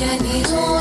ya ni